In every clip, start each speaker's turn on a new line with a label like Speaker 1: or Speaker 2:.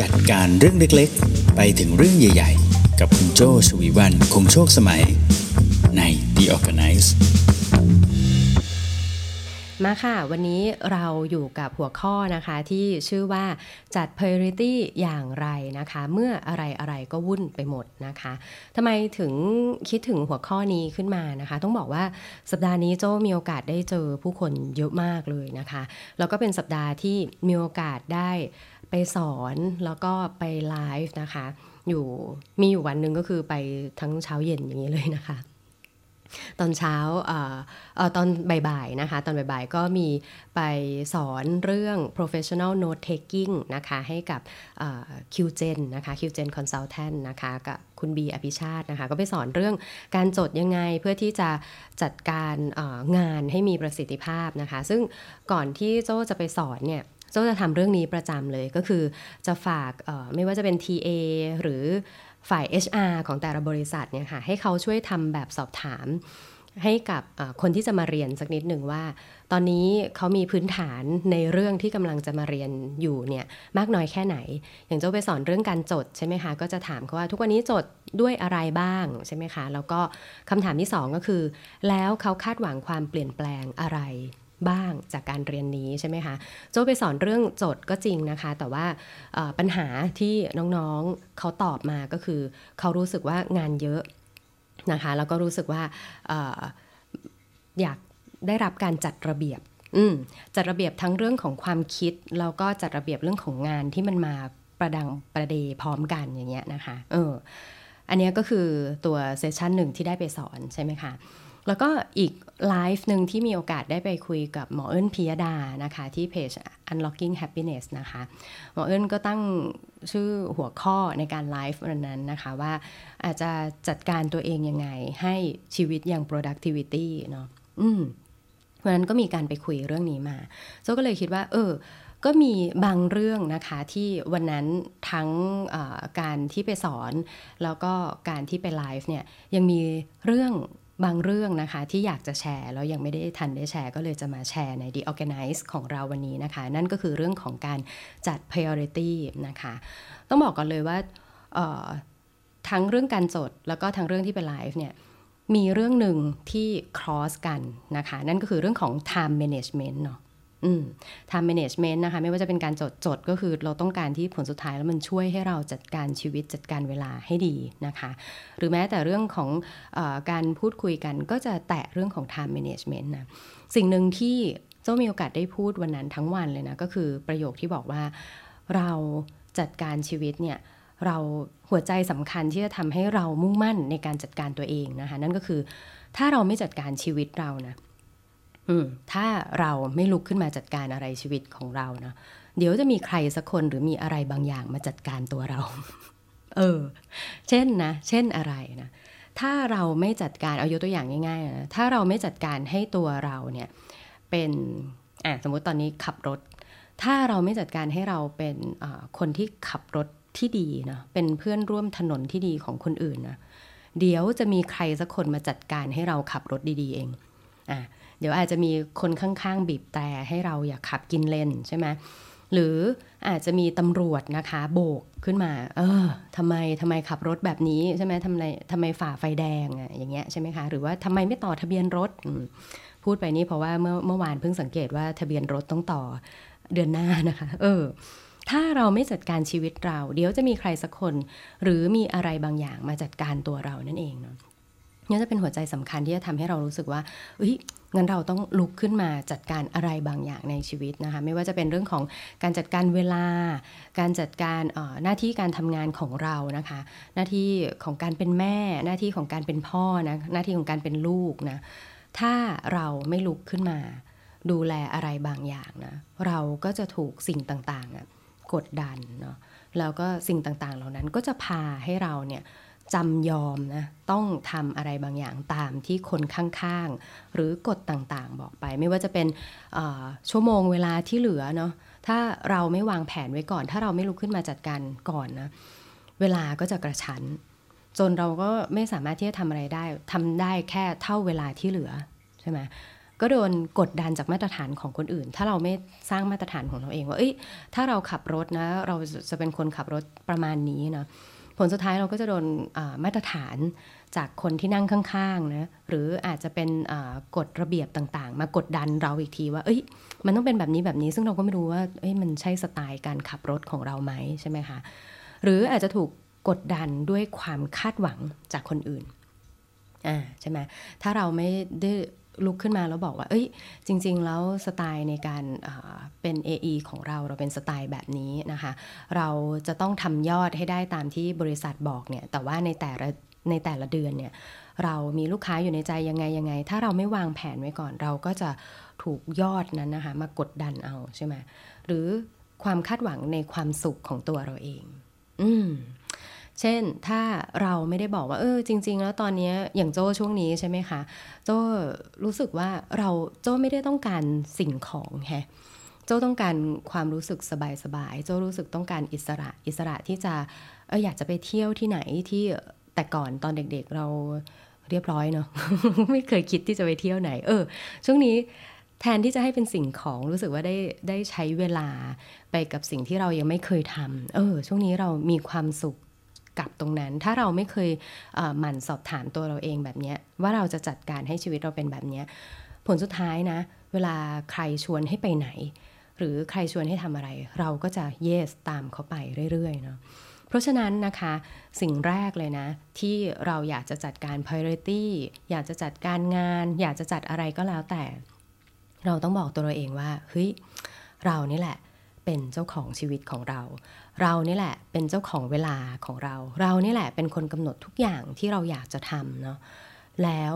Speaker 1: จัดการเรื่องเล็กๆ ไปถึงเรื่องใหญ่ๆ กับคุณโจชวีวันคงโชคสมัย ใน The Organize
Speaker 2: มาค่ะ วันนี้เราอยู่กับหัวข้อนะคะที่ชื่อว่าจัด priority อย่างไรนะคะ เมื่ออะไรอะไรก็วุ่นไปหมดนะคะทำไมถึงคิดถึงหัวข้อนี้ขึ้นมานะคะ ต้องบอกว่าสัปดาห์นี้โจมีโอกาสได้เจอผู้คนเยอะมากเลยนะคะ แล้วก็เป็นสัปดาห์ที่มีโอกาสได้ ไปสอนแล้วก็ไปไลฟ์นะคะ อยู่มีอยู่วันหนึ่งก็คือไปทั้งเช้าเย็นอย่างนี้เลยนะคะ ตอนเช้าออตอนบ่ายๆนะคะ ตอนบ่ายๆก็มีไปสอนเรื่อง professional note taking นะคะ ให้กับ QGen นะคะ QGen consultant นะคะกับคุณบีอภิชาตินะคะ ก็ไปสอนเรื่องการจดยังไงเพื่อที่จะจัดการงานให้มีประสิทธิภาพนะคะ ซึ่งก่อนที่โจจะไปสอนเนี่ย โจจะทำเรื่องนี้ประจำเลยก็คือจะฝากไม่ว่าจะเป็น TA หรือฝ่าย HR ของแต่ละบริษัทเนี่ยค่ะให้เขาช่วยทำแบบสอบถามให้กับคนที่จะมาเรียนสักนิดหนึ่งว่า ตอนนี้เขามีพื้นฐานในเรื่องที่กำลังจะมาเรียนอยู่เนี่ยมากน้อยแค่ไหน อย่างเจ้าไปสอนเรื่องการจดใช่ไหมคะก็จะถามเขาว่าทุกวันนี้จดด้วยอะไรบ้างใช่ไหมคะแล้วก็คำถามที่ 2 ก็คือ แล้วเขาคาดหวังความเปลี่ยนแปลงอะไร บ้างจากการเรียนนี้ใช่ไหมคะโจ้ไปสอนเรื่องโจทย์ก็จริงนะคะ แต่ว่าปัญหาที่น้องๆเขาตอบมาก็คือ เขารู้สึกว่างานเยอะนะคะแล้วก็รู้สึกว่าออยากได้รับการจัดระเบียบจัดระเบียบทั้งเรื่องของความคิดแล้วก็จัดระเบียบเรื่องของงานที่มันมาประดังประเดพร้อมกันอย่างเงี้ยนะคะเอออันนี้ก็คือตัวเซสชันหนึ่งที่ได้ไปสอนใช่ไหมคะ แล้วก็อีกไลฟ์หนึ่งที่มีโอกาสได้ไปคุยกับหมอเอิญพิยดานะคะที่เพจ Unlocking Happiness นะคะหมอเอิญก็ตั้งชื่อหัวข้อในการไลฟ์วันนั้นนะคะว่าอาจจะจัดการตัวเองยังไงให้ชีวิตอย่าง productivity เนาะอืมเพราะนั้นก็มีการไปคุยเรื่องนี้มาโจก็เลยคิดว่า เออก็มีบางเรื่องนะคะที่วันนั้นทั้งการที่ไปสอน แล้วก็การที่ไปไลฟ์เนี่ยยังมีเรื่อง บางเรื่องนะคะที่อยากจะแชร์แล้วยังไม่ได้ทันได้แชร์ ก็เลยจะมาแชร์ใน The Organize ของเราวันนี้นะคะ นั่นก็คือเรื่องของการจัด priority นะคะ ต้องบอกก่อนเลยว่าทั้งเรื่องการจดแล้วก็ทั้งเรื่องที่เป็นไลฟ์เนี่ยมีเรื่องหนึ่งที่ cross กันนะคะ นั่นก็คือเรื่องของ time management เนาะ อืม time management นะคะ ไม่ว่าจะเป็นการจดจดก็คือเราต้องการที่ผลสุดท้ายแล้วมันช่วยให้เราจัดการชีวิตจัดการเวลาให้ดีนะคะ หรือแม้แต่เรื่องของอการพูดคุยกันก็จะแตะเรื่องของ time management นะสิ่งหนึ่งที่เจ้ามีโอกาสได้พูดวันนั้นทั้งวันเลยนะ ก็คือประโยคที่บอกว่าเราจัดการชีวิตเนี่ยเราหัวใจสำคัญที่จะทำให้เรามุ่งมั่นในการจัดการตัวเองนะคะ นั่นก็คือถ้าเราไม่จัดการชีวิตเรานะ ถ้าเราไม่ลุกขึ้นมาจัดการอะไรชีวิตของเราเนาะเดี๋ยวจะมีใครสักคนหรือมีอะไรบางอย่างมาจัดการตัวเรา เออ เช่นนะ เช่นอะไรนะ ถ้าเราไม่จัดการเอายกตัวอย่างง่ายๆนะ ถ้าเราไม่จัดการให้ตัวเราเนี่ยเป็นอะสมมติตอนนี้ขับรถ ถ้าเราไม่จัดการให้เราเป็นคนที่ขับรถที่ดีนะเป็นเพื่อนร่วมถนนที่ดีของคนอื่นนะเดี๋ยวจะมีใครสักคนมาจัดการให้เราขับรถดี ๆ เองอะ เดี๋ยวอาจจะมีคนข้างๆ บีบแต่ให้เราอย่าขับกินเลนใช่ไหมหรืออาจจะมีตำรวจนะคะโบกขึ้นมา เออทำไมทำไมขับรถแบบนี้ใช่ไหมทำไมทำไมฝ่าไฟแดงอะอย่างเงี้ยใช่ไหมคะ หรือว่าทำไมไม่ต่อทะเบียนรถ พูดไปนี่เพราะว่าเมื่อเมื่อวานเพิ่งสังเกตว่าทะเบียนรถต้องต่อเดือนหน้านะคะ เออ ถ้าเราไม่จัดการชีวิตเรา เดี๋ยวจะมีใครสักคน หรือมีอะไรบางอย่างมาจัดการตัวเรานั่นเองเนาะ นี่จะเป็นหัวใจสำคัญที่จะทำให้เรารู้สึกว่าเฮ้ยงั้นเราต้องลุกขึ้นมาจัดการอะไรบางอย่างในชีวิตนะคะ ไม่ว่าจะเป็นเรื่องของการจัดการเวลา การจัดการหน้าที่การทำงานของเรานะคะ หน้าที่ของการเป็นแม่ หน้าที่ของการเป็นพ่อนะหน้าที่ของการเป็นลูกนะถ้าเราไม่ลุกขึ้นมา ดูแลอะไรบางอย่างนะเราก็จะถูกสิ่งต่างๆกดดันเนาะแล้วก็สิ่งต่างๆ เหล่านั้นก็จะพาให้เราเนี่ย จำยอมนะต้องทำอะไรบางอย่างตามที่คนข้างๆ หรือกฎต่างๆ บอกไป ไม่ว่าจะเป็นชั่วโมงเวลาที่เหลือเนาะถ้าเราไม่วางแผนไว้ก่อน ถ้าเราไม่ลุกขึ้นมาจัดการก่อนนะเวลาก็จะกระชั้น จนเราก็ไม่สามารถที่จะทำอะไรได้ทำได้แค่เท่าเวลาที่เหลือใช่ไหมก็โดนกดดันจากมาตรฐานของคนอื่น ถ้าเราไม่สร้างมาตรฐานของเราเองว่าเอ้ยถ้าเราขับรถนะ เราจะเป็นคนขับรถประมาณนี้นะ ผลสุดท้ายเราก็จะโดนมาตรฐานจากคนที่นั่งข้างๆนะหรืออาจจะเป็นกฎระเบียบต่างๆ มากดดันเราอีกทีว่า เอ้ย มันต้องเป็นแบบนี้แบบนี้ ซึ่งเราก็ไม่รู้ว่าเอ้ยมันใช่สไตล์การขับรถของเราไหมใช่ไหมคะหรืออาจจะถูกกดดันด้วยความคาดหวังจากคนอื่นอ่าใช่ไหมถ้าเราไม่ได้ ลุกขึ้นมาแล้วบอกว่า เอ้ย จริง ๆ แล้วสไตล์ในการเป็น AE ของเราเราเป็นสไตล์แบบนี้นะคะ เราจะต้องทำยอดให้ได้ตามที่บริษัทบอกเนี่ย แต่ว่าในแต่ละในแต่ละเดือนเนี่ย เรามีลูกค้าอยู่ในใจยังไงยังไง ถ้าเราไม่วางแผนไว้ก่อน เราก็จะถูกยอดนั้นนะคะ มากดดันเอาใช่ไหมหรือความคาดหวังในความสุขของตัวเราเอง อืม เช่นถ้าเราไม่ได้บอกว่าเออจริง ๆ แล้วตอนนี้อย่างโจ้ช่วงนี้ใช่ไหมคะโจ้รู้สึกว่าเราโจ้ไม่ได้ต้องการสิ่งของแฮะโจ้ต้องการความรู้สึกสบายๆโจ้รู้สึกต้องการอิสระอิสระที่จะเอออยากจะไปเที่ยวที่ไหนที่แต่ก่อนตอนเด็กๆเราเรียบร้อยเนาะไม่เคยคิดที่จะไปเที่ยวไหน เออ ช่วงนี้แทนที่จะให้เป็นสิ่งของรู้สึกว่าได้ได้ใช้เวลาไปกับสิ่งที่เรายังไม่เคยทำเออ ช่วงนี้เรามีความสุข กับตรงนั้น ถ้าเราไม่เคยหมั่นสอบถามตัวเราเองแบบนี้ว่าเราจะจัดการให้ชีวิตเราเป็นแบบนี้ผลสุดท้ายนะ เวลาใครชวนให้ไปไหน หรือใครชวนให้ทำอะไร เราก็จะ yes ตามเขาไปเรื่อยๆเนาะเพราะฉะนั้นนะคะสิ่งแรกเลยนะ ที่เราอยากจะจัดการ priority อยากจะจัดการงาน อยากจะจัดอะไรก็แล้วแต่ เราต้องบอกตัวเราเองว่าเฮ้ยเรานี่แหละ เป็นเจ้าของชีวิตของเรา เรานี่แหละเป็นเจ้าของเวลาของเรา เรานี่แหละเป็นคนกำหนดทุกอย่างที่เราอยากจะทำเนาะแล้ว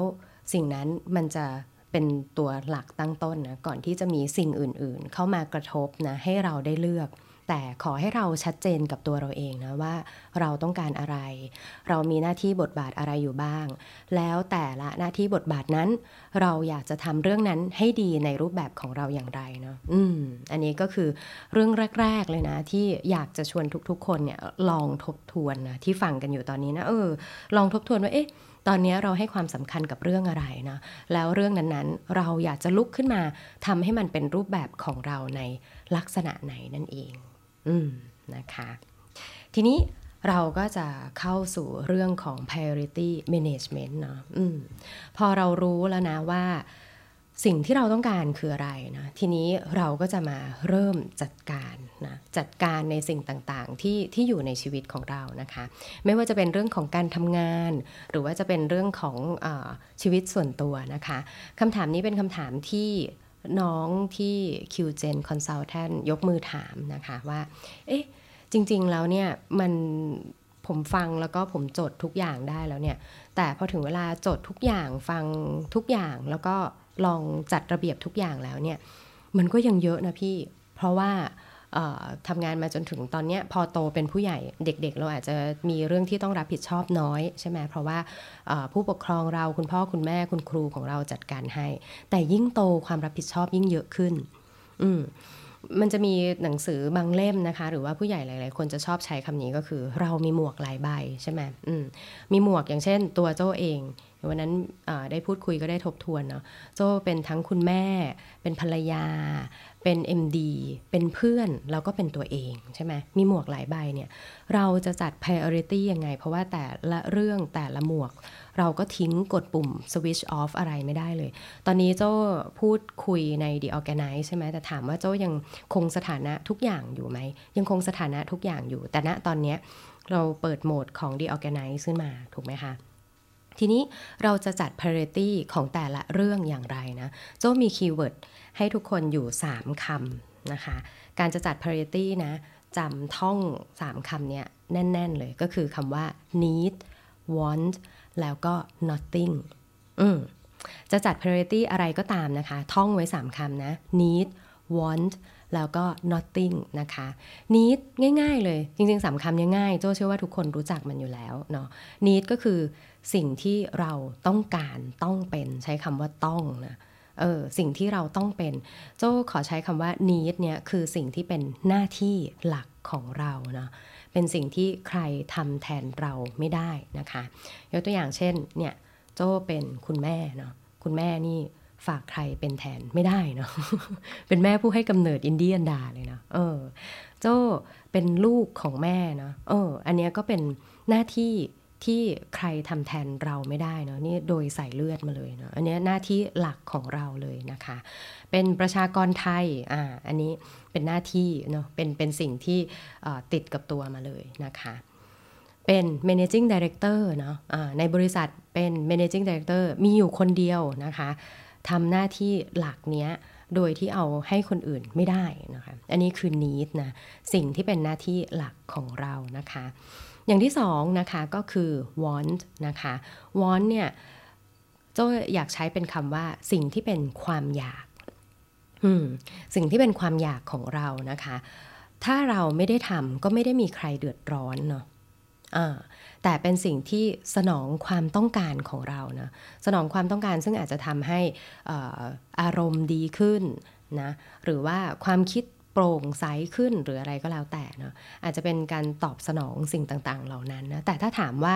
Speaker 2: สิ่งนั้นมันจะเป็นตัวหลักตั้งต้นนะก่อนที่จะมีสิ่งอื่นๆ เข้ามากระทบนะให้เราได้เลือก แต่ขอให้เราชัดเจนกับตัวเราเองนะว่าเราต้องการอะไร เรามีหน้าที่บทบาทอะไรอยู่บ้าง แล้วแต่ละหน้าที่บทบาทนั้น เราอยากจะทำเรื่องนั้นให้ดีในรูปแบบของเราอย่างไรเนาะอืมอันนี้ก็คือเรื่องแรก ๆ เลยนะ ที่อยากจะชวนทุกๆ คนเนี่ยลองทบทวนนะที่ฟังกันอยู่ตอนนี้นะเออ ลองทบทวนว่าเอ๊ะตอนนี้เราให้ความสำคัญกับเรื่องอะไรนะ แล้วเรื่องนั้นๆ เราอยากจะลุกขึ้นมาทำให้มันเป็นรูปแบบของเราในลักษณะไหนนั่นเอง อืมนะคะ ทีนี้เราก็จะเข้าสู่เรื่องของ priority management เนาะอืมพอเรารู้แล้วนะว่าสิ่งที่เราต้องการคืออะไรนะทีนี้เราก็จะมาเริ่มจัดการนะจัดการในสิ่งต่างๆที่ที่อยู่ในชีวิตของเรานะคะ ไม่ว่าจะเป็นเรื่องของการทำงาน หรือว่าจะเป็นเรื่องของอชีวิตส่วนตัวนะคะคำถามนี้เป็นคำถามที่ น้องที่ QGen Consultant ยกมือถามนะคะว่า เอ๊ะ จริง ๆ แล้วเนี่ยมันผมฟังแล้วก็ผมจดทุกอย่างได้แล้วเนี่ย แต่พอถึงเวลาจดทุกอย่างฟังทุกอย่างแล้วก็ลองจัดระเบียบทุกอย่างแล้วเนี่ย มันก็ยังเยอะนะพี่ เพราะว่า ทำงานมาจนถึงตอนนี้พอโตเป็นผู้ใหญ่เด็กๆ เราอาจจะมีเรื่องที่ต้องรับผิดชอบน้อยใช่ไหมเพราะว่าผู้ปกครองเราคุณพ่อคุณแม่คุณครูของเราจัดการให้ แต่ยิ่งโตความรับผิดชอบยิ่งเยอะขึ้น อืมันจะมีหนังสือบางเล่มนะคะ หรือว่าผู้ใหญ่หลาย ๆ คนจะชอบใช้คำนี้ก็คือ เรามีหมวกหลายใบใช่ไหมมมีหมวกอย่างเช่น ตัวโจ้เองวันนั้นได้พูดคุยก็ได้ทบทวนเนาะโจเป็นทั้งคุณแม่ เป็นภรรยา เป็น MD เป็นเพื่อนแล้วก็เป็นตัวเองใช่ไหมมีหมวกหลายใบเนี่ยเราจะจัด priority ยังไง เพราะว่าแต่ละเรื่องแต่ละหมวก เราก็ทิ้งกดปุ่ม switch off อะไรไม่ได้เลย ตอนนี้โจ้พูดคุยใน The Organize ใช่ไหมแต่ถามว่าโจ้ยังคงสถานะทุกอย่างอยู่ไหม ยังคงสถานะทุกอย่างอยู่ แต่ณตอนนี้เราเปิดโหมดของ The Organize ขึ้นมาถูกไหมคะ ทีนี้เราจะจัด priority ของแต่ละเรื่องอย่างไรนะ โจ้มีคีย์เวิร์ดให้ทุกคนอยู่ 3คำนะคะ การจะจัด priority นะจำท่อง 3คำเนี้ยแน่น ๆ เลยก็คือคำว่า need want แล้วก็ nothing อืมจะจัด priority อะไรก็ตามนะคะ ท่องไว้ 3คำนะ need want แล้วก็ nothing นะคะ need ง่าย ๆ เลย จริง ๆสามคำง่ายๆโจเชื่อว่าทุกคนรู้จักมันอยู่แล้วเนาะ need ก็คือ สิ่งที่เราต้องการต้องเป็นใช้คำว่าต้องนะเออสิ่งที่เราต้องเป็นโจ้ขอใช้คำว่า need เนี่ยคือสิ่งที่เป็นหน้าที่หลักของเราเนาะเป็นสิ่งที่ใครทำแทนเราไม่ได้นะคะยกตัวอย่างเช่นเนี่ยโจ้เป็นคุณแม่เนาะคุณแม่นี่ฝากใครเป็นแทนไม่ได้เนาะเป็นแม่ผู้ให้กำเนิดอินเดียนดาเลยนะเออโจ้เป็นลูกของแม่เนาะเอออันเนี้ยก็เป็นหน้าที่ ที่ใครทำแทนเราไม่ได้เนาะนี่โดยใส่เลือดมาเลยเนาะอันนี้หน้าที่หลักของเราเลยนะคะ เป็นประชากรไทยอ่าอันนี้เป็นหน้าที่เนาะเป็นเป็นสิ่งที่ติดกับตัวมาเลยนะคะเป็น managing director เนาะะในบริษัทเป็น managing director มีอยู่คนเดียวนะคะทำหน้าที่หลักเนี้ยโดยที่เอาให้คนอื่นไม่ได้นะคะ อันนี้คือ need นะ สิ่งที่เป็นหน้าที่หลักของเรานะคะ อย่างที่สองนะคะก็คือ want นะคะ want เนี่ยโจอยากใช้เป็นคำว่าสิ่งที่เป็นความอยาก สิ่งที่เป็นความอยากของเรานะคะ ถ้าเราไม่ได้ทำก็ไม่ได้มีใครเดือดร้อนเนาะแต่เป็นสิ่งที่สนองความต้องการของเรานะสนองความต้องการซึ่งอาจจะทำให้อารมณ์ดีขึ้นนะหรือว่าความคิด โปร่งใสขึ้นหรืออะไรก็แล้วแต่เนาะอาจจะเป็นการตอบสนองสิ่งต่างๆ เหล่านั้นนะแต่ถ้าถามว่า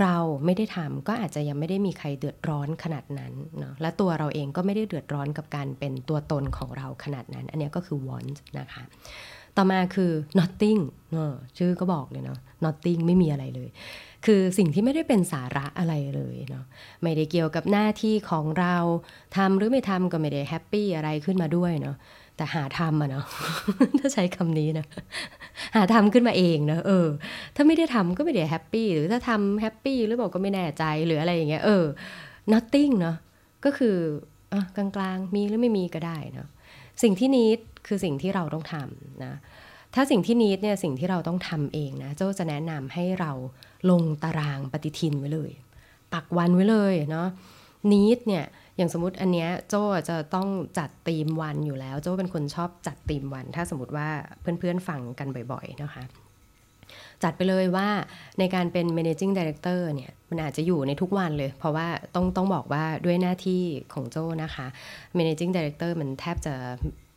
Speaker 2: เราไม่ได้ทำก็อาจจะยังไม่ได้มีใครเดือดร้อนขนาดนั้นเนาะและตัวเราเองก็ไม่ได้เดือดร้อนกับการเป็นตัวตนของเราขนาดนั้น อันนี้ก็คือ want นะคะต่อมาคือ nothing เออชื่อก็บอกเลยเนาะ nothing ไม่มีอะไรเลย คือสิ่งที่ไม่ได้เป็นสาระอะไรเลยเนาะ ไม่ได้เกี่ยวกับหน้าที่ของเราทำหรือไม่ทำก็ไม่ได้แฮปปี้อะไรขึ้นมาด้วยเนาะ แต่หาทำอะเนาะถ้าใช้คำนี้นะ หาทำขึ้นมาเองนะเออ ถ้าไม่ได้ทำก็ไม่ได้แฮปปี้หรือถ้าทำแฮปปี้หรือบอกก็ไม่แน่ใจหรืออะไรอย่างเงี้ยเออ nothing เนาะก็คืออะกลางๆ มีหรือไม่มีก็ได้เนาะสิ่งที่นิดคือสิ่งที่เราต้องทำนะ ถ้าสิ่งที่นิดเนี่ยสิ่งที่เราต้องทำเองนะเจ้าจะแนะนำให้เราลงตารางปฏิทินไว้เลย ปักวันไว้เลยเนาะนิดเนี่ย อย่างสมมติอันเนี้ยโจจะต้องจัดตีมวันอยู่แล้ว โจเป็นคนชอบจัดตีมวัน ถ้าสมมติว่าเพื่อนๆฟังกันบ่อยๆนะคะจัดไปเลยว่าในการเป็น managing director เนี่ยมันอาจจะอยู่ในทุกวันเลย เพราะว่าต้องต้องบอกว่าด้วยหน้าที่ของโจนะคะ managing director มันแทบจะ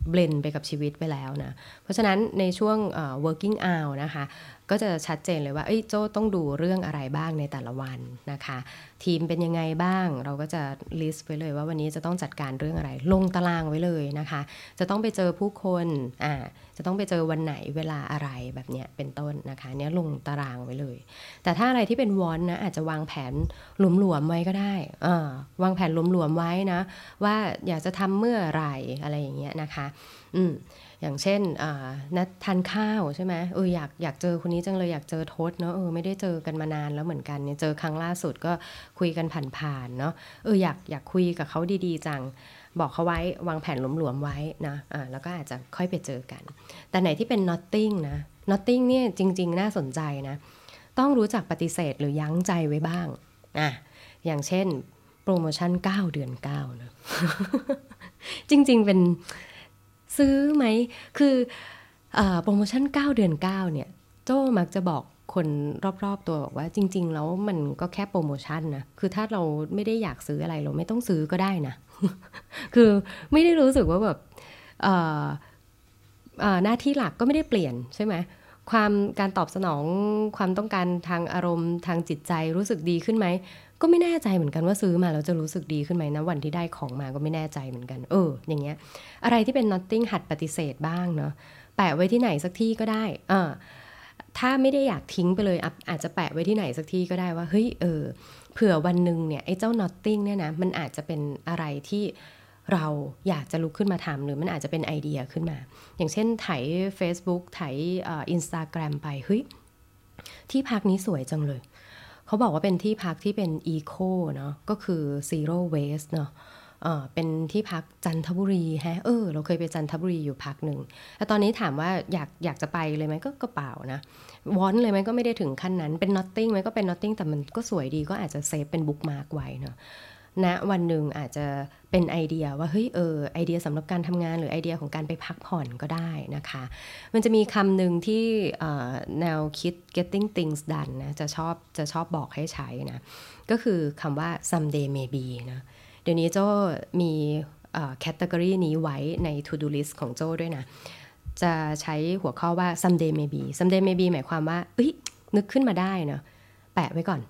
Speaker 2: เบลนไปกับชีวิตไปแล้วนะ เพราะฉะนั้นในช่วง working hour นะคะ ก็จะชัดเจนเลยว่าเอ้โจ้ต้องดูเรื่องอะไรบ้างในแต่ละวันนะคะ ทีมเป็นยังไงบ้าง เราก็จะลิสต์ไว้เลยว่าวันนี้จะต้องจัดการเรื่องอะไร ลงตารางไว้เลยนะคะ จะต้องไปเจอผู้คนอ่าจะต้องไปเจอวันไหนเวลาอะไรแบบเนี้ยเป็นต้นนะคะเนี้ยลงตารางไว้เลย แต่ถ้าอะไรที่เป็นวอนนะอาจจะวางแผนหลวมๆไว้ก็ได้อ่าวางแผนหลวมๆไว้นะ ว่าอยากจะทำเมื่อไหร่อะไรอย่างเงี้ยนะคะ อืม อย่างเช่นนัดทานข้าวใช่ไหมเอออยากอยากเจอคนนี้จังเลยอยากเจอทศเนาะเออไม่ได้เจอกันมานานแล้วเหมือนกันเนี่ยเจอครั้งล่าสุดก็คุยกันผ่านๆเนาะเอออยากอยากคุยกับเขาดีๆจัง บอกเขาไว้วางแผนหลวมๆไว้นะอ่าแล้วก็อาจจะค่อยไปเจอกัน แต่ไหนที่เป็น nothing นะ nothing เนี่ยจริง ๆ น่าสนใจนะ ต้องรู้จักปฏิเสธหรือยั้งใจไว้บ้างอะอย่างเช่นโปรโมชั่น 9 เดือน9นะจริง ๆ เป็น ซื้อไหม คือโปรโมชั่น 9 เดือน 9 เนี่ย โจ้มักจะบอกคนรอบๆตัวบอกว่าจริง ๆ แล้วมันก็แค่โปรโมชั่นนะ คือถ้าเราไม่ได้อยากซื้ออะไรเราไม่ต้องซื้อก็ได้นะ คือไม่ได้รู้สึกว่าแบบหน้าที่หลักก็ไม่ได้เปลี่ยนใช่ไหมความการตอบสนองความต้องการทางอารมณ์ทางจิตใจรู้สึกดีขึ้นไหม ก็ไม่แน่ใจเหมือนกันว่าซื้อมาแล้วจะรู้สึกดีขึ้นไหมนะวันที่ได้ของมาก็ไม่แน่ใจเหมือนกัน เออ อย่างเงี้ย อะไรที่เป็น nothing หัดปฏิเสธบ้างเนาะแปะไว้ที่ไหนสักที่ก็ได้เออถ้าไม่ได้อยากทิ้งไปเลยอาจจะแปะไว้ที่ไหนสักที่ก็ได้ว่าเฮ้ยเออเผื่อวันหนึ่งเนี่ยไอ้เจ้า nothing เนี่ยนะมันอาจจะเป็นอะไรที่เราอยากจะลุกขึ้นมาทำหรือมันอาจจะเป็นไอเดียขึ้นมา อย่างเช่นไถ Facebook ไถอินสตาแกรมไปเฮ้ยที่พักนี้สวยจังเลย เขาบอกว่าเป็นที่พักที่เป็น eco เนาะก็คือ zero waste เนาะเป็นที่พักจันทบุรีฮะเออเราเคยไปจันทบุรีอยู่พักหนึ่งแต่ตอนนี้ถามว่าอยากอยากจะไปเลยไหมก็กระเป๋านะ want เลยไหมก็ไม่ได้ถึงขั้นนั้นเป็น nothing ไหมก็เป็น nothing แต่มันก็สวยดีก็อาจจะ save เป็น bookmark ไว้เนาะ ณนะวันหนึ่งอาจจะเป็นไอเดียว่าเฮ้ยเออไอเดียสำหรับการทำงานหรือไอเดียของการไปพักผ่อนก็ได้นะคะ มันจะมีคำหนึ่งที่แนวคิด getting things done นะจะชอบจะชอบบอกให้ใช้นะก็คือคำว่า someday maybe นะเดี๋ยวนี้โจมีแคตตากรีนี้ไว้ใน to do list ของโจด้วยนะ จะใช้หัวข้อว่า someday maybe someday maybe หมายความว่าเอ้ยนึกขึ้นมาได้เนาะแปะไว้ก่อน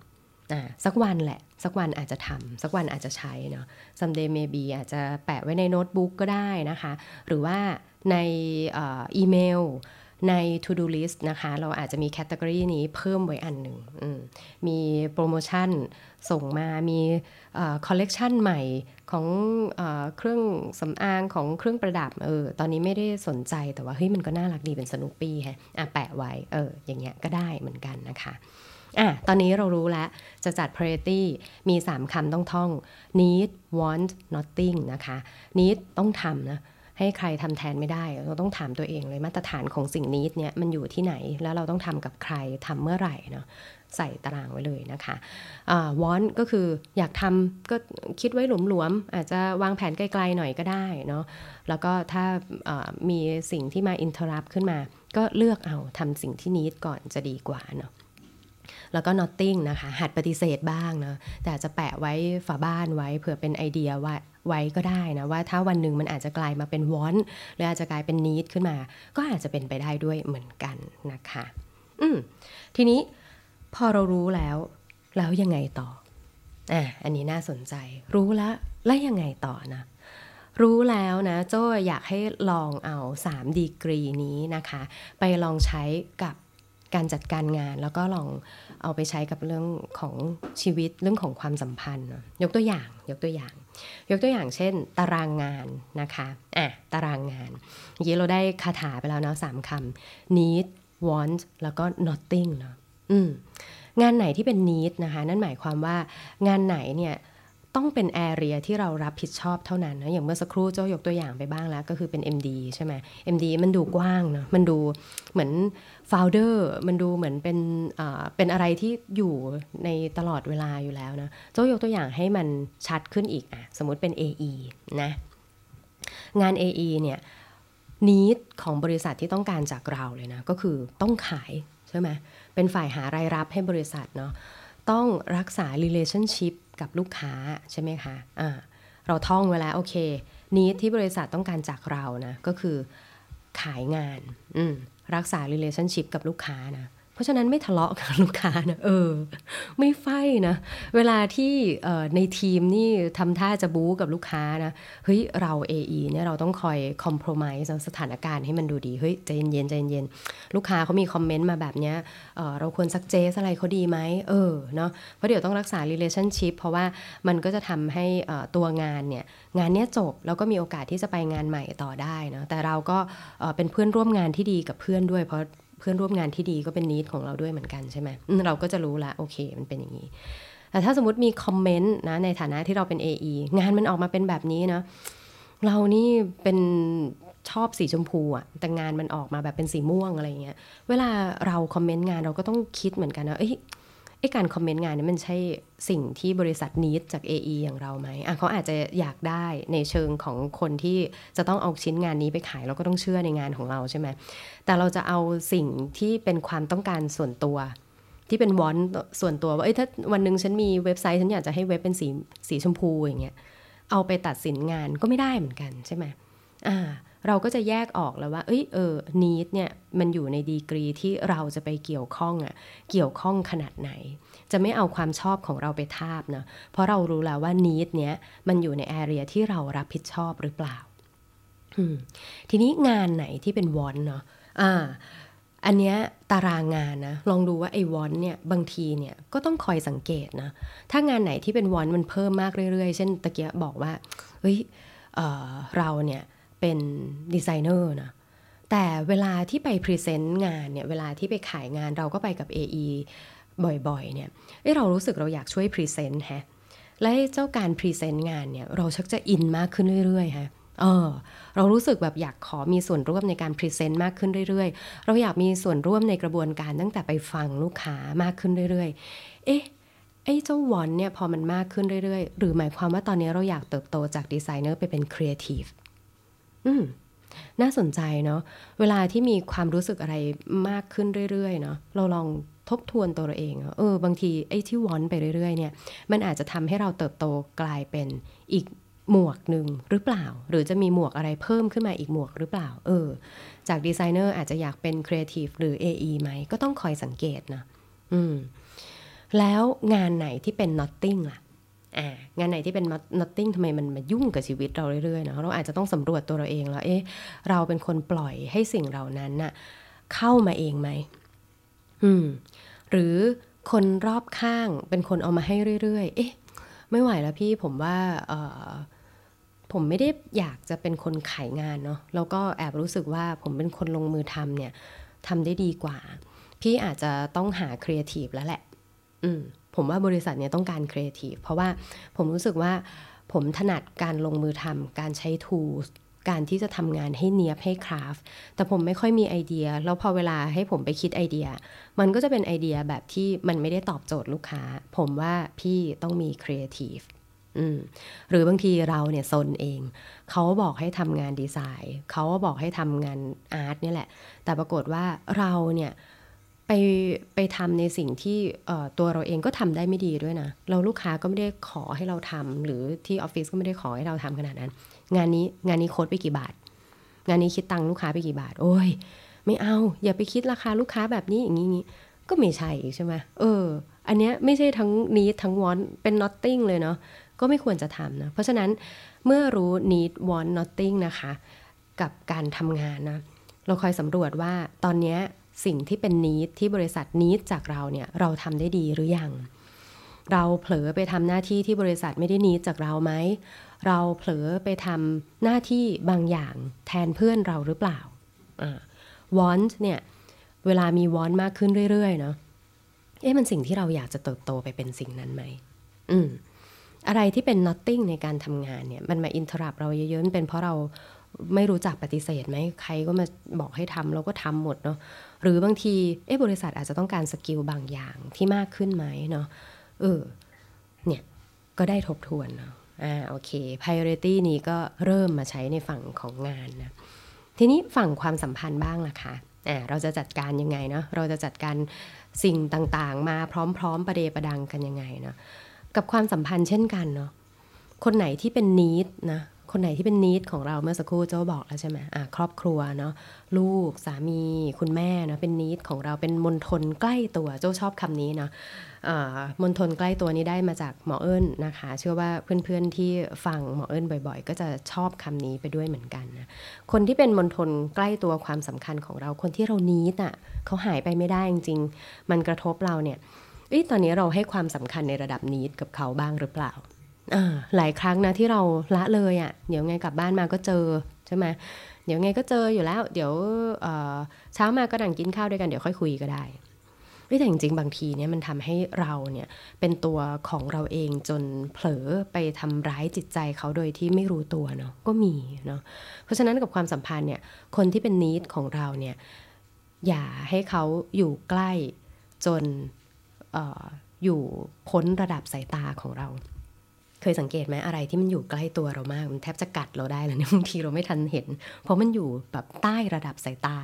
Speaker 2: สักวันแหละ สักวันอาจจะทำสักวันอาจจะใช้เนาะ someday maybe อาจจะแปะไว้ในโน้ตบุ๊กก็ได้นะคะ หรือว่าในอีเมลใน to do list นะคะ เราอาจจะมี category นี้เพิ่มไว้อันหนึ่งมีโปรโมชั่นส่งมา มีคอลเลกชันใหม่ของเอเครื่องสำอางของเครื่องประดับเออตอนนี้ไม่ได้สนใจแต่ว่าเฮ้ยมันก็น่ารักดีเป็นสนุปปี้ฮะอะแปะไว้เอออย่างเงี้ยก็ได้เหมือนกันนะคะ อะตอนนี้เรารู้แล้ว จะจัด priority มี 3คำต้องท่อง need want nothing นะคะ need ต้องทำนะให้ใครทำแทนไม่ได้ เราต้องถามตัวเองเลยมาตรฐานของสิ่งนี้เนี่ยมันอยู่ที่ไหนแล้วเราต้องทำกับใครทำเมื่อไหร่เนาะใส่ตารางไว้เลยนะคะวอนก็คืออยากทำก็คิดไว้หลวมๆ อาจจะวางแผนไกลๆหน่อยก็ได้เนาะแล้วก็ถ้ามีสิ่งที่มาอินเทอร์รับขึ้นมา ก็เลือกเอาทำสิ่งที่นิดก่อนจะดีกว่าเนาะ แล้วก็ notting นะคะ หัดปฏิเสธบ้างเนาะแต่จะแปะไว้ฝาบ้านไว้เผื่อเป็นไอเดียว่าไว้ก็ได้นะว่าถ้าวันหนึ่งมันอาจจะกลายมาเป็นวอนหรืออาจจะกลายเป็นนิดขึ้นมา ก็อาจจะเป็นไปได้ด้วยเหมือนกันนะคะ อืมทีนี้พอเรารู้แล้วแล้วยังไงต่ออะอันนี้น่าสนใจ รู้แล้วแล้วยังไงต่อนะรู้แล้วนะโจ้อยากให้ลองเอา 3 ดีกรีนี้นะคะ ไปลองใช้กับ การจัดการงาน แล้วก็ลองเอาไปใช้กับเรื่องของชีวิตเรื่องของความสัมพันธ์ ยกตัวอย่างยกตัวอย่าง ยกตัวอย่างเช่น ตารางงานนะคะอะตารางงานเมื่อกี้เราได้คาถาไปแล้วเนาะสามคำ need want แล้วก็ nothing เนาะอืมงานไหนที่เป็น need นะคะ นั่นหมายความว่างานไหนเนี่ย ต้องเป็นแอเรียที่เรารับผิดชอบเท่านั้นนะอย่างเมื่อสักครู่เจ้ายกตัวอย่างไปบ้างแล้ว ก็คือเป็น MD ใช่ไหม MD มันดูกว้างเนาะมันดูเหมือน founder มันดูเหมือนเป็นเป็นอะไรที่อยู่ในตลอดเวลาอยู่แล้วนะเจ้ายกตัวอย่างให้มันชัดขึ้นอีกอะสมมติเป็น AE นะงาน AE เนี่ยนิดของบริษัทที่ต้องการจากเราเลยนะก็คือต้องขายใช่ไหมเป็นฝ่ายหารายรับให้บริษัทเนาะต้องรักษา relationship กับลูกค้าใช่ไหมคะะเราท่องเวลาโอเค นี้ที่บริษัทต้องการจากเรานะ ก็คือขายงานรักษา relationship กับลูกค้านะ เพราะฉะนั้นไม่ทะเลาะกับลูกค้านะเออ ไม่ไฟนะ เวลาที่ในทีมนี่ทำท่าจะบู๊กับลูกค้านะ เฮ้ย เรา AE เนี่ยเราต้องคอยคอมเพลมไมซ์สถานการณ์ให้มันดูดี เฮ้ย ใจเย็นใจเย็นลูกค้าเขามีคอมเมนต์มาแบบเนี้ยเเราควรซักเจสอะไรเขาดีไหมเออเนาะเพราะเดี๋ยวต้องรักษา relationship เพราะว่ามันก็จะทำให้ตัวงานเนี่ยงานเนี้ยจบแล้วก็มีโอกาสที่จะไปงานใหม่ต่อได้นะแต่เราก็เป็นเพื่อนร่วมงานที่ดีกับเพื่อนด้วยเพราะ เพื่อนร่วมงานที่ดีก็เป็นนิดของเราด้วยเหมือนกันใช่ไหมเราก็จะรู้ละโอเค มันเป็นอย่างนี้แต่ถ้าสมมติมีคอมเมนต์นะในฐานะที่เราเป็น AE งานมันออกมาเป็นแบบนี้นะเรานี่เป็นชอบสีชมพูอะแต่งานมันออกมาแบบเป็นสีม่วงอะไรเงี้ย เวลาเราคอมเมนต์งานเราก็ต้องคิดเหมือนกันนะเอ้ย ไอ้การคอมเมนต์งานนี่มันใช่สิ่งที่บริษัทนิดจาก AE อย่างเราไหมอะเขาอาจจะอยากได้ในเชิงของคนที่จะต้องเอาชิ้นงานนี้ไปขายเราก็ต้องเชื่อในงานของเราใช่ไหมแต่เราจะเอาสิ่งที่เป็นความต้องการส่วนตัว ที่เป็นวอนส่วนตัวว่าเอ้ยถ้าวันหนึ่งฉันมีเว็บไซต์ฉันอยากจะให้เว็บเป็นสีสีชมพูอย่างเงี้ยเอาไปตัดสินงานก็ไม่ได้เหมือนกันใช่ไหมอ่า เราก็จะแยกออกแล้วว่า เอ้ย เออนีดเนี่ย มันอยู่ในดีกรีที่เราจะไปเกี่ยวข้องอะ่ะ เกี่ยวข้องขนาดไหน จะไม่เอาความชอบของเราไปทาบเนาะเพราะเรารู้แล้วว่านีดเนี้ย มันอยู่ในแอเรียที่เรารับผิดชอบหรือเปล่า ทีนี้งานไหนที่เป็นวอนเนาะ อ่า อันเนี้ยตารางงานนะ ลองดูว่าไอ้วอนเนี่ยบางทีเนี่ยก็ต้องคอยสังเกตนะ ถ้างานไหนที่เป็น want มันเพิ่มมากเรื่อยๆ เช่นตะเกียบอกว่า เฮ้ยเเราเนี่ย เป็นดีไซเนอร์นะแต่เวลาที่ไป present งานเนี่ยเวลาที่ไปขายงานเราก็ไปกับ AE บ่อยๆเนี่ยเเรารู้สึกเราอยากช่วย present ฮะและเจ้าการ present งานเนี่ยเราชักจะ in มากขึ้นเรื่อยๆฮะเออเรารู้สึกแบบอยากขอมีส่วนร่วมในการ present มากขึ้นเรื่อยๆ เราอยากมีส่วนร่วมในกระบวนการตั้งแต่ไปฟังลูกค้ามากขึ้นเรื่อยๆ เอ๊ะไอ้เจ้า want เนี่ยพอมันมากขึ้นเรื่อยๆ หรือหมายความว่าตอนนี้เราอยากเติบโตจากดีไซเนอร์ไปเป็นครีเอทีฟ อืมน่าสนใจเนาะเวลาที่มีความรู้สึกอะไรมากขึ้นเรื่อยๆเนาะเราลองทบทวนตัวเราเอง เออ บางทีไอ้ที่ want ไปเรื่อยๆเนี่ย มันอาจจะทำให้เราเติบโตกลายเป็นอีกหมวกหนึ่งหรือเปล่า หรือจะมีหมวกอะไรเพิ่มขึ้นมาอีกหมวกหรือเปล่า เออ จากดีไซเนอร์อาจจะอยากเป็นครีเอทีฟหรือ AE ไหม ก็ต้องคอยสังเกตนะ อืม แล้วงานไหนที่เป็น nothing ล่ะ อ่างานไหนที่เป็น nothing ทำไมมันมายุ่งกับชีวิตเราเรื่อยๆเนาะเราอาจจะต้องสำรวจตัวเราเองแล้วเอ๊ะเราเป็นคนปล่อยให้สิ่งเหล่านั้นน่ะเข้ามาเองไหมอืมหรือคนรอบข้างเป็นคนเอามาให้เรื่อยๆ เอ๊ะ ไม่ไหวแล้วพี่ผมว่าเออผมไม่ได้อยากจะเป็นคนขายงานเนาะแล้วก็แอบรู้สึกว่าผมเป็นคนลงมือทำเนี่ยทำได้ดีกว่า พี่อาจจะต้องหาครีเอทีฟแล้วแหละ อืม ผมว่าบริษัทเนี่ยต้องการครีเอทีฟเพราะว่าผมรู้สึกว่าผมถนัดการลงมือทำการใช้ tools การที่จะทำงานให้เนียบให้ craft แต่ผมไม่ค่อยมีไอเดีย แล้วพอเวลาให้ผมไปคิดไอเดีย มันก็จะเป็นไอเดียแบบที่มันไม่ได้ตอบโจทย์ลูกค้า ผมว่าพี่ต้องมีครีเอทีฟหรือบางทีเราเนี่ยซนเอง เขาบอกให้ทำงานดีไซน์ เขาบอกให้ทำงาน art นี่แหละ แต่ปรากฏว่าเราเนี่ย ไปไปทำในสิ่งที่ตัวเราเองก็ทำได้ไม่ดีด้วยนะ เราลูกค้าก็ไม่ได้ขอให้เราทำหรือที่ออฟฟิศก็ไม่ได้ขอให้เราทำขนาดนั้น งานนี้งานนี้ quote ไปกี่บาท งานนี้คิดตังค์ลูกค้าไปกี่บาท โอ้ย ไม่เอา อย่าไปคิดราคาลูกค้าแบบนี้อย่างนี้ก็ไม่ใช่ใช่ไหมเออ อันเนี้ยไม่ใช่ทั้งนี้ทั้งวอนเป็น nothing เลยเนาะก็ไม่ควรจะทำนะ เพราะฉะนั้นเมื่อรู้ need want nothing นะคะ กับการทำงานนะ เราคอยสำรวจว่าตอนนี้ สิ่งที่เป็น need ที่บริษัท need จากเราเนี่ยเราทำได้ดีหรือยัง เราเผลอไปทำหน้าที่ที่บริษัทไม่ได้ need จากเราไหมเราเผลอไปทำหน้าที่บางอย่างแทนเพื่อนเราหรือเปล่า want เนี่ย เวลามี want มากขึ้นเรื่อยๆเนาะเอ๊ะมันสิ่งที่เราอยากจะเติบโตไปเป็นสิ่งนั้นไหมอืมอะไรที่เป็น nothing ในการทำงานเนี่ย มันมาอินทรับเราเยอะๆเป็นเพราะเรา ไม่รู้จักปฏิเสธไหมใครก็มาบอกให้ทำเราก็ทำหมดเนาะหรือบางทีเอ๊บริษัทอาจจะต้องการสกิลบางอย่างที่มากขึ้นไหมเนาะเออเนี่ยก็ได้ทบทวนเนาะอ่าโอเค priority นี้ก็เริ่มมาใช้ในฝั่งของงานนะทีนี้ฝั่งความสัมพันธ์บ้างล่ะคะอ่าเราจะจัดการยังไงเนาะเราจะจัดการสิ่งต่างๆ มาพร้อมๆ ประเดประดังกันยังไงเนาะกับความสัมพันธ์เช่นกันเนาะคนไหนที่เป็นนิดนะ คนไหนที่เป็นนิดของเราเมื่อสักครู่เจ้าบอกแล้วใช่ไหมครอบครัวเนาะลูกสามีคุณแม่เนะเป็นนิดของเราเป็นมณฑลใกล้ตัวเจ้าชอบคำนี้เนาะมณฑลใกล้ตัวนี้ได้มาจากหมอเอิญนะคะ เชื่อว่าเพื่อนๆที่ฟังหมอเอิญบ่อย ๆ ก็จะชอบคำนี้ไปด้วยเหมือนกันนะคนที่เป็นมณฑลใกล้ตัวความสำคัญของเราคนที่เรานิดอะเขาหายไปไม่ได้จริงๆมันกระทบเราเนี่ยตอนนี้เราให้ความสำคัญในระดับนี้กับเขาบ้างหรือเปล่า หลายครั้งนะที่เราละเลยอะ่ะเดี๋ยวไงกลับบ้านมาก็เจอใช่ไหมเดี๋ยวไงก็เจออยู่แล้ว เดี๋ยวเช้ามาก็นั่งกินข้าวด้วยกันเดี๋ยวค่อยคุยก็ได้แต่จริงๆ บางทีเนี่ยมันทำให้เราเนี่ยเป็นตัวของเราเองจนเผลอไปทำร้ายจิตใจเขาโดยที่ไม่รู้ตัวเนาะก็มีเนาะเพราะฉะนั้นกับความสัมพันธ์เนี่ยคนที่เป็นนิดของเราเนี่ยอย่าให้เขาอยู่ใกล้จนอยู่พ้นระดับสายตาของเรา เคยสังเกตไหมอะไรที่มันอยู่ใกล้ตัวเรามาก มันแทบจะกัดเราได้แล้วเนี่ยบางทีเราไม่ทันเห็น เพราะมันอยู่แบบใต้ระดับสายตา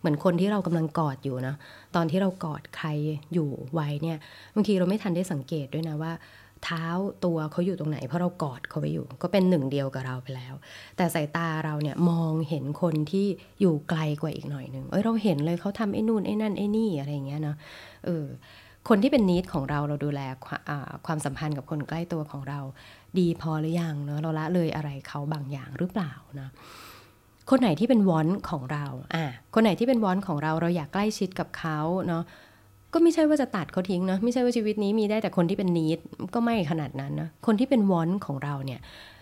Speaker 2: เหมือนคนที่เรากำลังกอดอยู่นะตอนที่เรากอดใครอยู่ไว้เนี่ยบางทีเราไม่ทันได้สังเกตด้วยนะว่าเท้าตัวเขาอยู่ตรงไหนเพราะเรากอดเขาไว้อยู่ ก็เป็นหนึ่งเดียวกับเราไปแล้ว แต่สายตาเราเนี่ยมองเห็นคนที่อยู่ไกลกว่าอีกหน่อยหนึ่งเอ้ยเราเห็นเลยเขาทำไอ้นู่นไอ้นั่นไอ้นี่อะไรอย่างเงี้ยเนาะเออ คนที่เป็นนิดของเราเราดูแลความสัมพันธ์กับคนใกล้ตัวของเรา ดีพอหรือยังเนาะเราละเลยอะไรเขาบางอย่างหรือเปล่านะคนไหนที่เป็นวอนของเราอะคนไหนที่เป็นวอนของเราเราอยากใกล้ชิดกับเขาเนาะก็ไม่ใช่ว่าจะตัดเขาทิ้งเนาะไม่ใช่ว่าชีวิตนี้มีได้แต่คนที่เป็นนิดก็ไม่ขนาดนั้นนะคนที่เป็นวอนของเราเนี่ย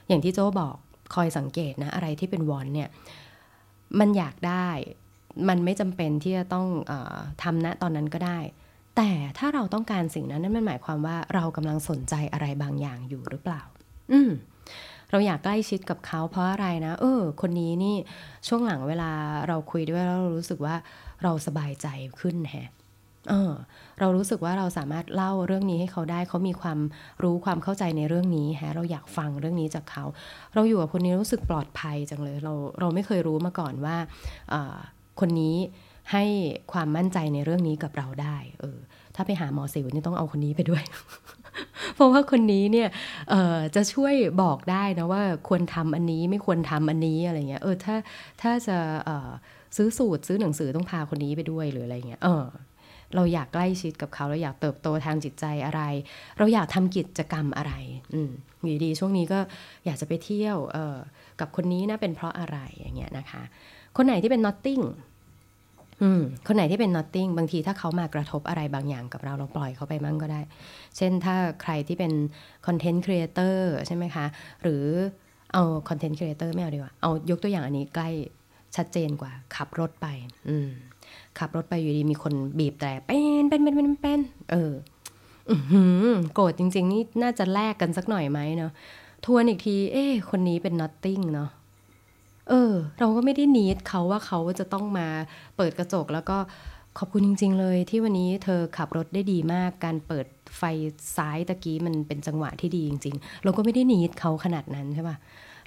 Speaker 2: อย่างที่โจบอกคอยสังเกตนะอะไรที่เป็นวอนเนี่ยมันอยากได้มันไม่จำเป็นที่จะต้องอทำณตอนนั้นก็ได้ แต่ถ้าเราต้องการสิ่งนั้นนั่นมันหมายความว่าเรากำลังสนใจอะไรบางอย่างอยู่หรือเปล่า อืมเราอยากใกล้ชิดกับเขาเพราะอะไรนะ เออ คนนี้นี่ช่วงหลังเวลาเราคุยด้วยแล้วเรารู้สึกว่าเราสบายใจขึ้นแฮะเออ เรารู้สึกว่าเราสามารถเล่าเรื่องนี้ให้เขาได้ เขามีความรู้ความเข้าใจในเรื่องนี้ฮะ เราอยากฟังเรื่องนี้จากเขา เราอยู่กับคนนี้รู้สึกปลอดภัยจังเลย เราเราไม่เคยรู้มาก่อนว่าคนนี้ ให้ความมั่นใจในเรื่องนี้กับเราได้ เออ ถ้าไปหาหมอสิวนี่ต้องเอาคนนี้ไปด้วย เพราะว่าคนนี้เนี่ยจะช่วยบอกได้นะว่าควรทำอันนี้ไม่ควรทำอันนี้อะไรเงี้ย เออ ถ้าถ้าจะซื้อสูตรซื้อหนังสือต้องพาคนนี้ไปด้วยหรืออะไรเงี้ย เออ เราอยากใกล้ชิดกับเขาเราอยากเติบโตทางจิตใจอะไร เราอยากทำกิจกรรมอะไร อืมอยู่ดีช่วงนี้ก็อยากจะไปเที่ยวเออกับคนนี้นะเป็นเพราะอะไรอย่างเงี้ยนะคะ คนไหนที่เป็น nothing คนไหนที่เป็น nothing บางทีถ้าเขามากระทบอะไรบางอย่างกับเราเราปล่อยเขาไปมั่งก็ได้ เช่นถ้าใครที่เป็น content creator ใช่ไหมคะ หรือเอา content creator ไม่เอาดีกว่า เอายกตัวอย่างอันนี้ใกล้ชัดเจนกว่า ขับรถไป อืมขับรถไปอยู่ดีมีคนบีบแต่เป็นเป็นเป็นเป็นเป็นเออโกรธจริง ๆ นี่น่าจะแลกกันสักหน่อยไหมเนาะทวนอีกที เอ๊ะคนนี้เป็น nothing เนาะ เออ เราก็ไม่ได้นีดเขาว่าเขาจะต้องมาเปิดกระจกแล้วก็ขอบคุณจริง ๆ เลย ที่วันนี้เธอขับรถได้ดีมากการเปิดไฟซ้ายตะกี้มันเป็นจังหวะที่ดีจริง ๆ เราก็ไม่ได้นีดเขาขนาดนั้นใช่ปะ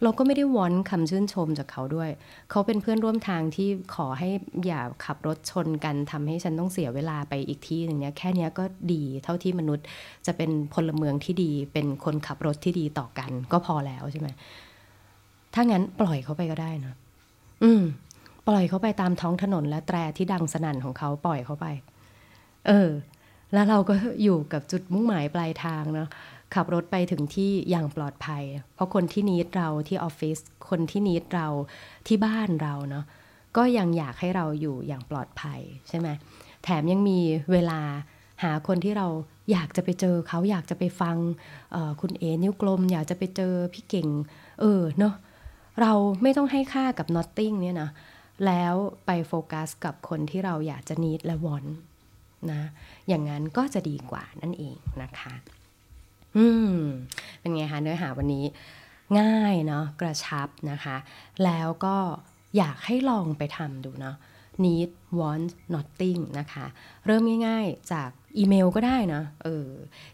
Speaker 2: เราก็ไม่ได้วอนคำชื่นชมจากเขาด้วย เขาเป็นเพื่อนร่วมทางที่ขอให้อย่าขับรถชนกันทำให้ฉันต้องเสียเวลาไปอีกที่หนึ่งเนี้ยแค่เนี้ยก็ดีเท่าที่มนุษย์จะเป็นพลเมืองที่ดี เป็นคนขับรถที่ดีต่อกันก็พอแล้วใช่ไหม ถ้างั้นปล่อยเขาไปก็ได้เนอะอืม ปล่อยเขาไปตามท้องถนนและแตรที่ดังสนั่นของเขาปล่อยเขาไป เออ แล้วเราก็อยู่กับจุดมุ่งหมายปลายทางเนาะขับรถไปถึงที่อย่างปลอดภัย เพราะคนที่นิดเราที่ออฟฟิศคนที่นิดเราที่บ้านเราเนาะก็ยังอยากให้เราอยู่อย่างปลอดภัยใช่ไหมแถมยังมีเวลาหาคนที่เราอยากจะไปเจอเขาอยากจะไปฟังคุณเอนิ้วกลม อยากจะไปเจอพี่เก่ง เออเนาะ เราไม่ต้องให้ค่ากับ notting เนี่ยนะแล้วไปโฟกัสกับคนที่เราอยากจะนิดและวอนนะอย่างนั้นก็จะดีกว่านั่นเองนะคะ อืม เป็นไงคะเนื้อหาวันนี้ง่ายเนาะกระชับนะคะ แล้วก็อยากให้ลองไปทำดูเนาะ need want nothing นะคะ เริ่มง่ายๆจาก อีเมลก็ได้นะเออ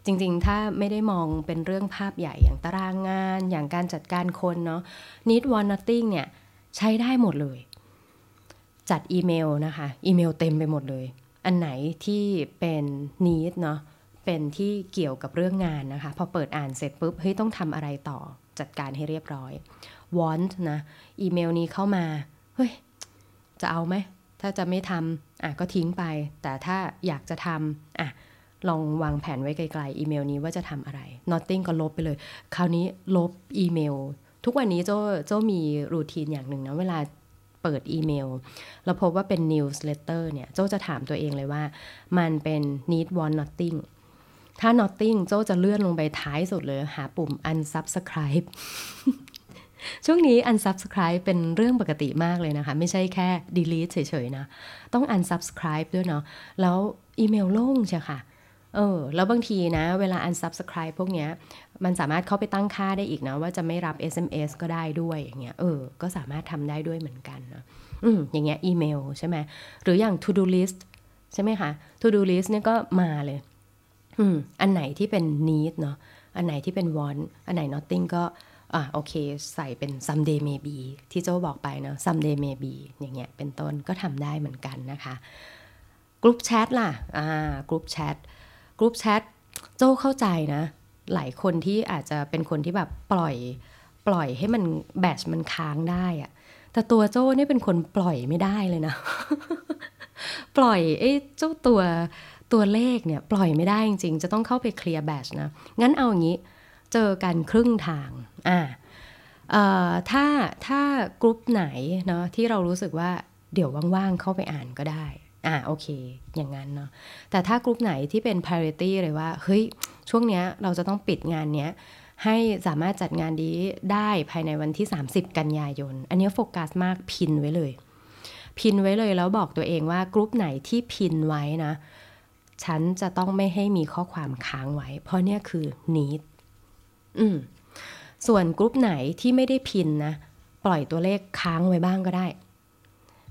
Speaker 2: จริงๆ ถ้าไม่ได้มองเป็นเรื่องภาพใหญ่อย่างตารางงาน อย่างการจัดการคนเนาะ need want nothing เนี่ย ใช้ได้หมดเลย จัดอีเมลนะคะ อีเมลเต็มไปหมดเลย อันไหนที่เป็น need เนาะเป็นที่เกี่ยวกับเรื่องงานนะคะ พอเปิดอ่านเสร็จปุ๊บเฮ้ยต้องทำอะไรต่อจัดการให้เรียบร้อย want นะ อีเมลนี้เข้ามา เฮ้ย จะเอาไหม ถ้าจะไม่ทำอะก็ทิ้งไป แต่ถ้าอยากจะทำอะลองวางแผนไว้ไกลๆอีเมลนี้ว่าจะทำอะไร nothing ก็ลบไปเลย คราวนี้ลบอีเมล ทุกวันนี้โจ้โจ้มีรูทีนอย่างหนึ่งนะเวลาเปิดอีเมล แล้วพบว่าเป็น newsletter เนี่ยโจ้จะถามตัวเองเลยว่า มันเป็น need want nothing ถ้า nothing โจจะเลื่อนลงไปท้ายสุดเลย หาปุ่ม unsubscribe ช่วงนี้ unsubscribe เป็นเรื่องปกติมากเลยนะคะ ไม่ใช่แค่ delete เฉยๆนะ ต้อง unsubscribe ด้วยเนาะแล้วอีเมลโล่งใช่ค่ะเออแล้วบางทีนะ เวลา unsubscribe พวกเนี้ย มันสามารถเข้าไปตั้งค่าได้อีกนะ ว่าจะไม่รับ SMS ก็ได้ด้วยอย่างเงี้ยเออ ก็สามารถทำได้ด้วยเหมือนกันนะอืมอย่างเงี้ยอีเมลใช่ไหมหรืออย่าง to do list ใช่ไหมคะ to do list เนี่ยก็มาเลย อืมอันไหนที่เป็น need เนาะอันไหนที่เป็น want อันไหน nothing ก็ อ่าโอเค ใส่เป็น someday maybe ที่โจบอกไปเนาะ someday maybe อย่างเงี้ยเป็นต้นก็ทำได้เหมือนกันนะคะ group chat ล่ะอ่า group chat group chat โจเข้าใจนะ หลายคนที่อาจจะเป็นคนที่แบบปล่อยปล่อยให้มันแบชมันค้างได้อะแต่ตัวโจ้นี่เป็นคนปล่อยไม่ได้เลยนะ ปล่อยไอ้เจ้าตัวตัวเลขเนี่ยปล่อยไม่ได้จริงๆ จะต้องเข้าไปเคลียร์แบชนะ งั้นเอาอย่างนี้ เจอกันครึ่งทางอ่าถ้าถ้ากรุ๊ปไหนเนาะที่เรารู้สึกว่าเดี๋ยวว่างๆเข้าไปอ่านก็ได้ อ่าโอเค อย่างนั้นเนาะ แต่ถ้ากรุ๊ปไหนที่เป็น priority เลยว่า เฮ้ย ช่วงเนี้ยเราจะต้องปิดงานเนี้ย ให้สามารถจัดงานนี้ได้ภายในวันที่ 30 กันยายน อันนี้โฟกัสมาก pin ไว้เลย pin ไว้เลยแล้วบอกตัวเองว่ากรุ๊ปไหนที่ pin ไว้นะ ฉันจะต้องไม่ให้มีข้อความค้างไว้ เพราะเนี่ยคือ need อืมส่วนกรุ๊ปไหนที่ไม่ได้ pin นะปล่อยตัวเลขค้างไว้บ้างก็ได้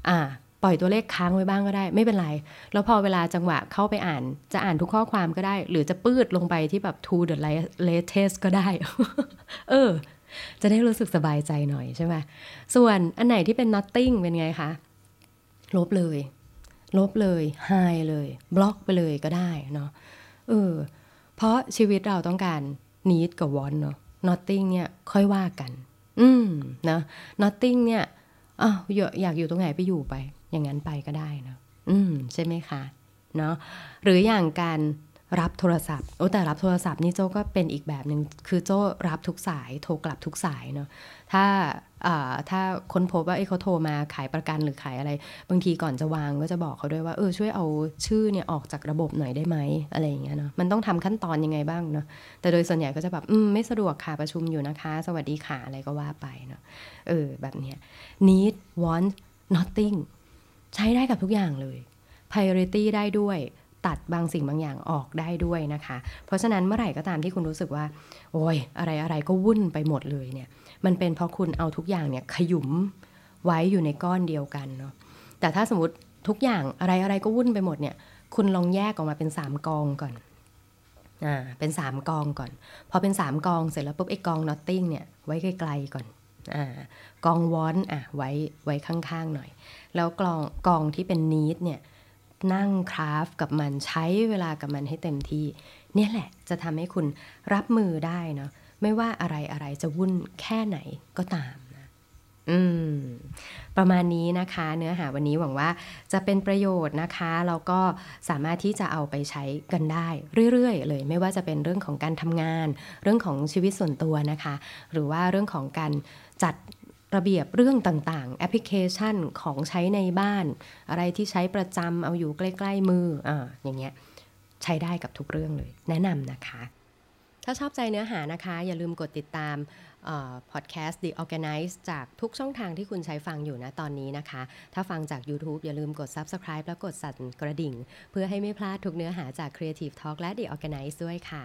Speaker 2: อ่า ปล่อยตัวเลขค้างไว้บ้างก็ได้ ไม่เป็นไร แล้วพอเวลาจังหวะเข้าไปอ่าน จะอ่านทุกข้อความก็ได้ หรือจะปืดลงไปที่แบบ to the latest ก็ได้ เออ จะได้รู้สึกสบายใจหน่อยใช่ไหมส่วนอันไหนที่เป็น nothing เป็นไงคะ ลบเลย ลบเลยหายเลย บล็อกไปเลยก็ได้เนาะ เออ เพราะชีวิตเราต้องการ need กับ want เนาะ nothing เนี่ยค่อยว่ากัน อืมนะ nothing เนี่ยอ้าวอยากอยู่ตรงไหนไปอยู่ไป อย่างนั้นไปก็ได้นะอืมใช่ไหมคะเนาะหรืออย่างการ รับโทรศัพท์โอ้แต่รับโทรศัพท์นี่โจ้ก็เป็นอีกแบบหนึ่งคือโจ้รับทุกสายโทรกลับทุกสายเนาะถ้าถ้าค้นพบว่าเขาโทรมาขายประกันหรือขายอะไร บางทีก่อนจะวางก็จะบอกเขาด้วยว่าเออช่วยเอาชื่อเนี่ยออกจากระบบหน่อยได้ไหมอะไรอย่างเงี้ยเนาะมันต้องทำขั้นตอนยังไงบ้างเนาะแต่โดยส่วนใหญ่ก็จะแบบอืมไม่สะดวกค่ะประชุมอยู่นะคะ สวัสดีค่ะอะไรก็ว่าไปเนาะเออแบบเนี้ย need want nothing ใช้ได้กับทุกอย่างเลย priority ได้ด้วย ตัดบางสิ่งบางอย่างออกได้ด้วยนะคะ เพราะฉะนั้นเมื่อไหร่ก็ตามที่คุณรู้สึกว่า โอ้ยอะไรอะไรก็วุ่นไปหมดเลยเนี่ย มันเป็นเพราะคุณเอาทุกอย่างเนี่ยขยุมไว้อยู่ในก้อนเดียวกันเนาะ แต่ถ้าสมมติทุกอย่างอะไรอะไรก็วุ่นไปหมดเนี่ย คุณลองแยกออกมาเป็นสามกองก่อน อ่า เป็นสามกองก่อน พอเป็นสามกองเสร็จแล้วปุ๊บไอ้กอง notting เนี่ยไว้ไกลๆก่อน อ่า กองวอนอะไว้ไว้ข้างๆหน่อย แล้วกองกองที่เป็น need เนี่ย นั่งคราฟกับมันใช้เวลากับมันให้เต็มที่ เนี่ยแหละจะทำให้คุณรับมือได้เนาะไม่ว่าอะไรอะไรจะวุ่นแค่ไหนก็ตามนะอืมประมาณนี้นะคะ เนื้อหาวันนี้หวังว่าจะเป็นประโยชน์นะคะแล้วก็สามารถที่จะเอาไปใช้กันได้เรื่อยๆ เลย ไม่ว่าจะเป็นเรื่องของการทำงาน เรื่องของชีวิตส่วนตัวนะคะ หรือว่าเรื่องของการจัด ระเบียบเรื่องต่างๆ แอปพลิเคชันของใช้ในบ้าน อะไรที่ใช้ประจำเอาอยู่ใกล้ๆมืออ่าอย่างเงี้ยใช้ได้กับทุกเรื่องเลย แนะนำนะคะ ถ้าชอบใจเนื้อหานะคะ อย่าลืมกดติดตามพอดแคสต์ The Organize จากทุกช่องทางที่คุณใช้ฟังอยู่นะตอนนี้นะคะ ถ้าฟังจาก YouTube อย่าลืมกด Subscribe แล้วกดสั่นกระดิ่ง เพื่อให้ไม่พลาดทุกเนื้อหาจาก Creative Talk และ The Organize ด้วยค่ะ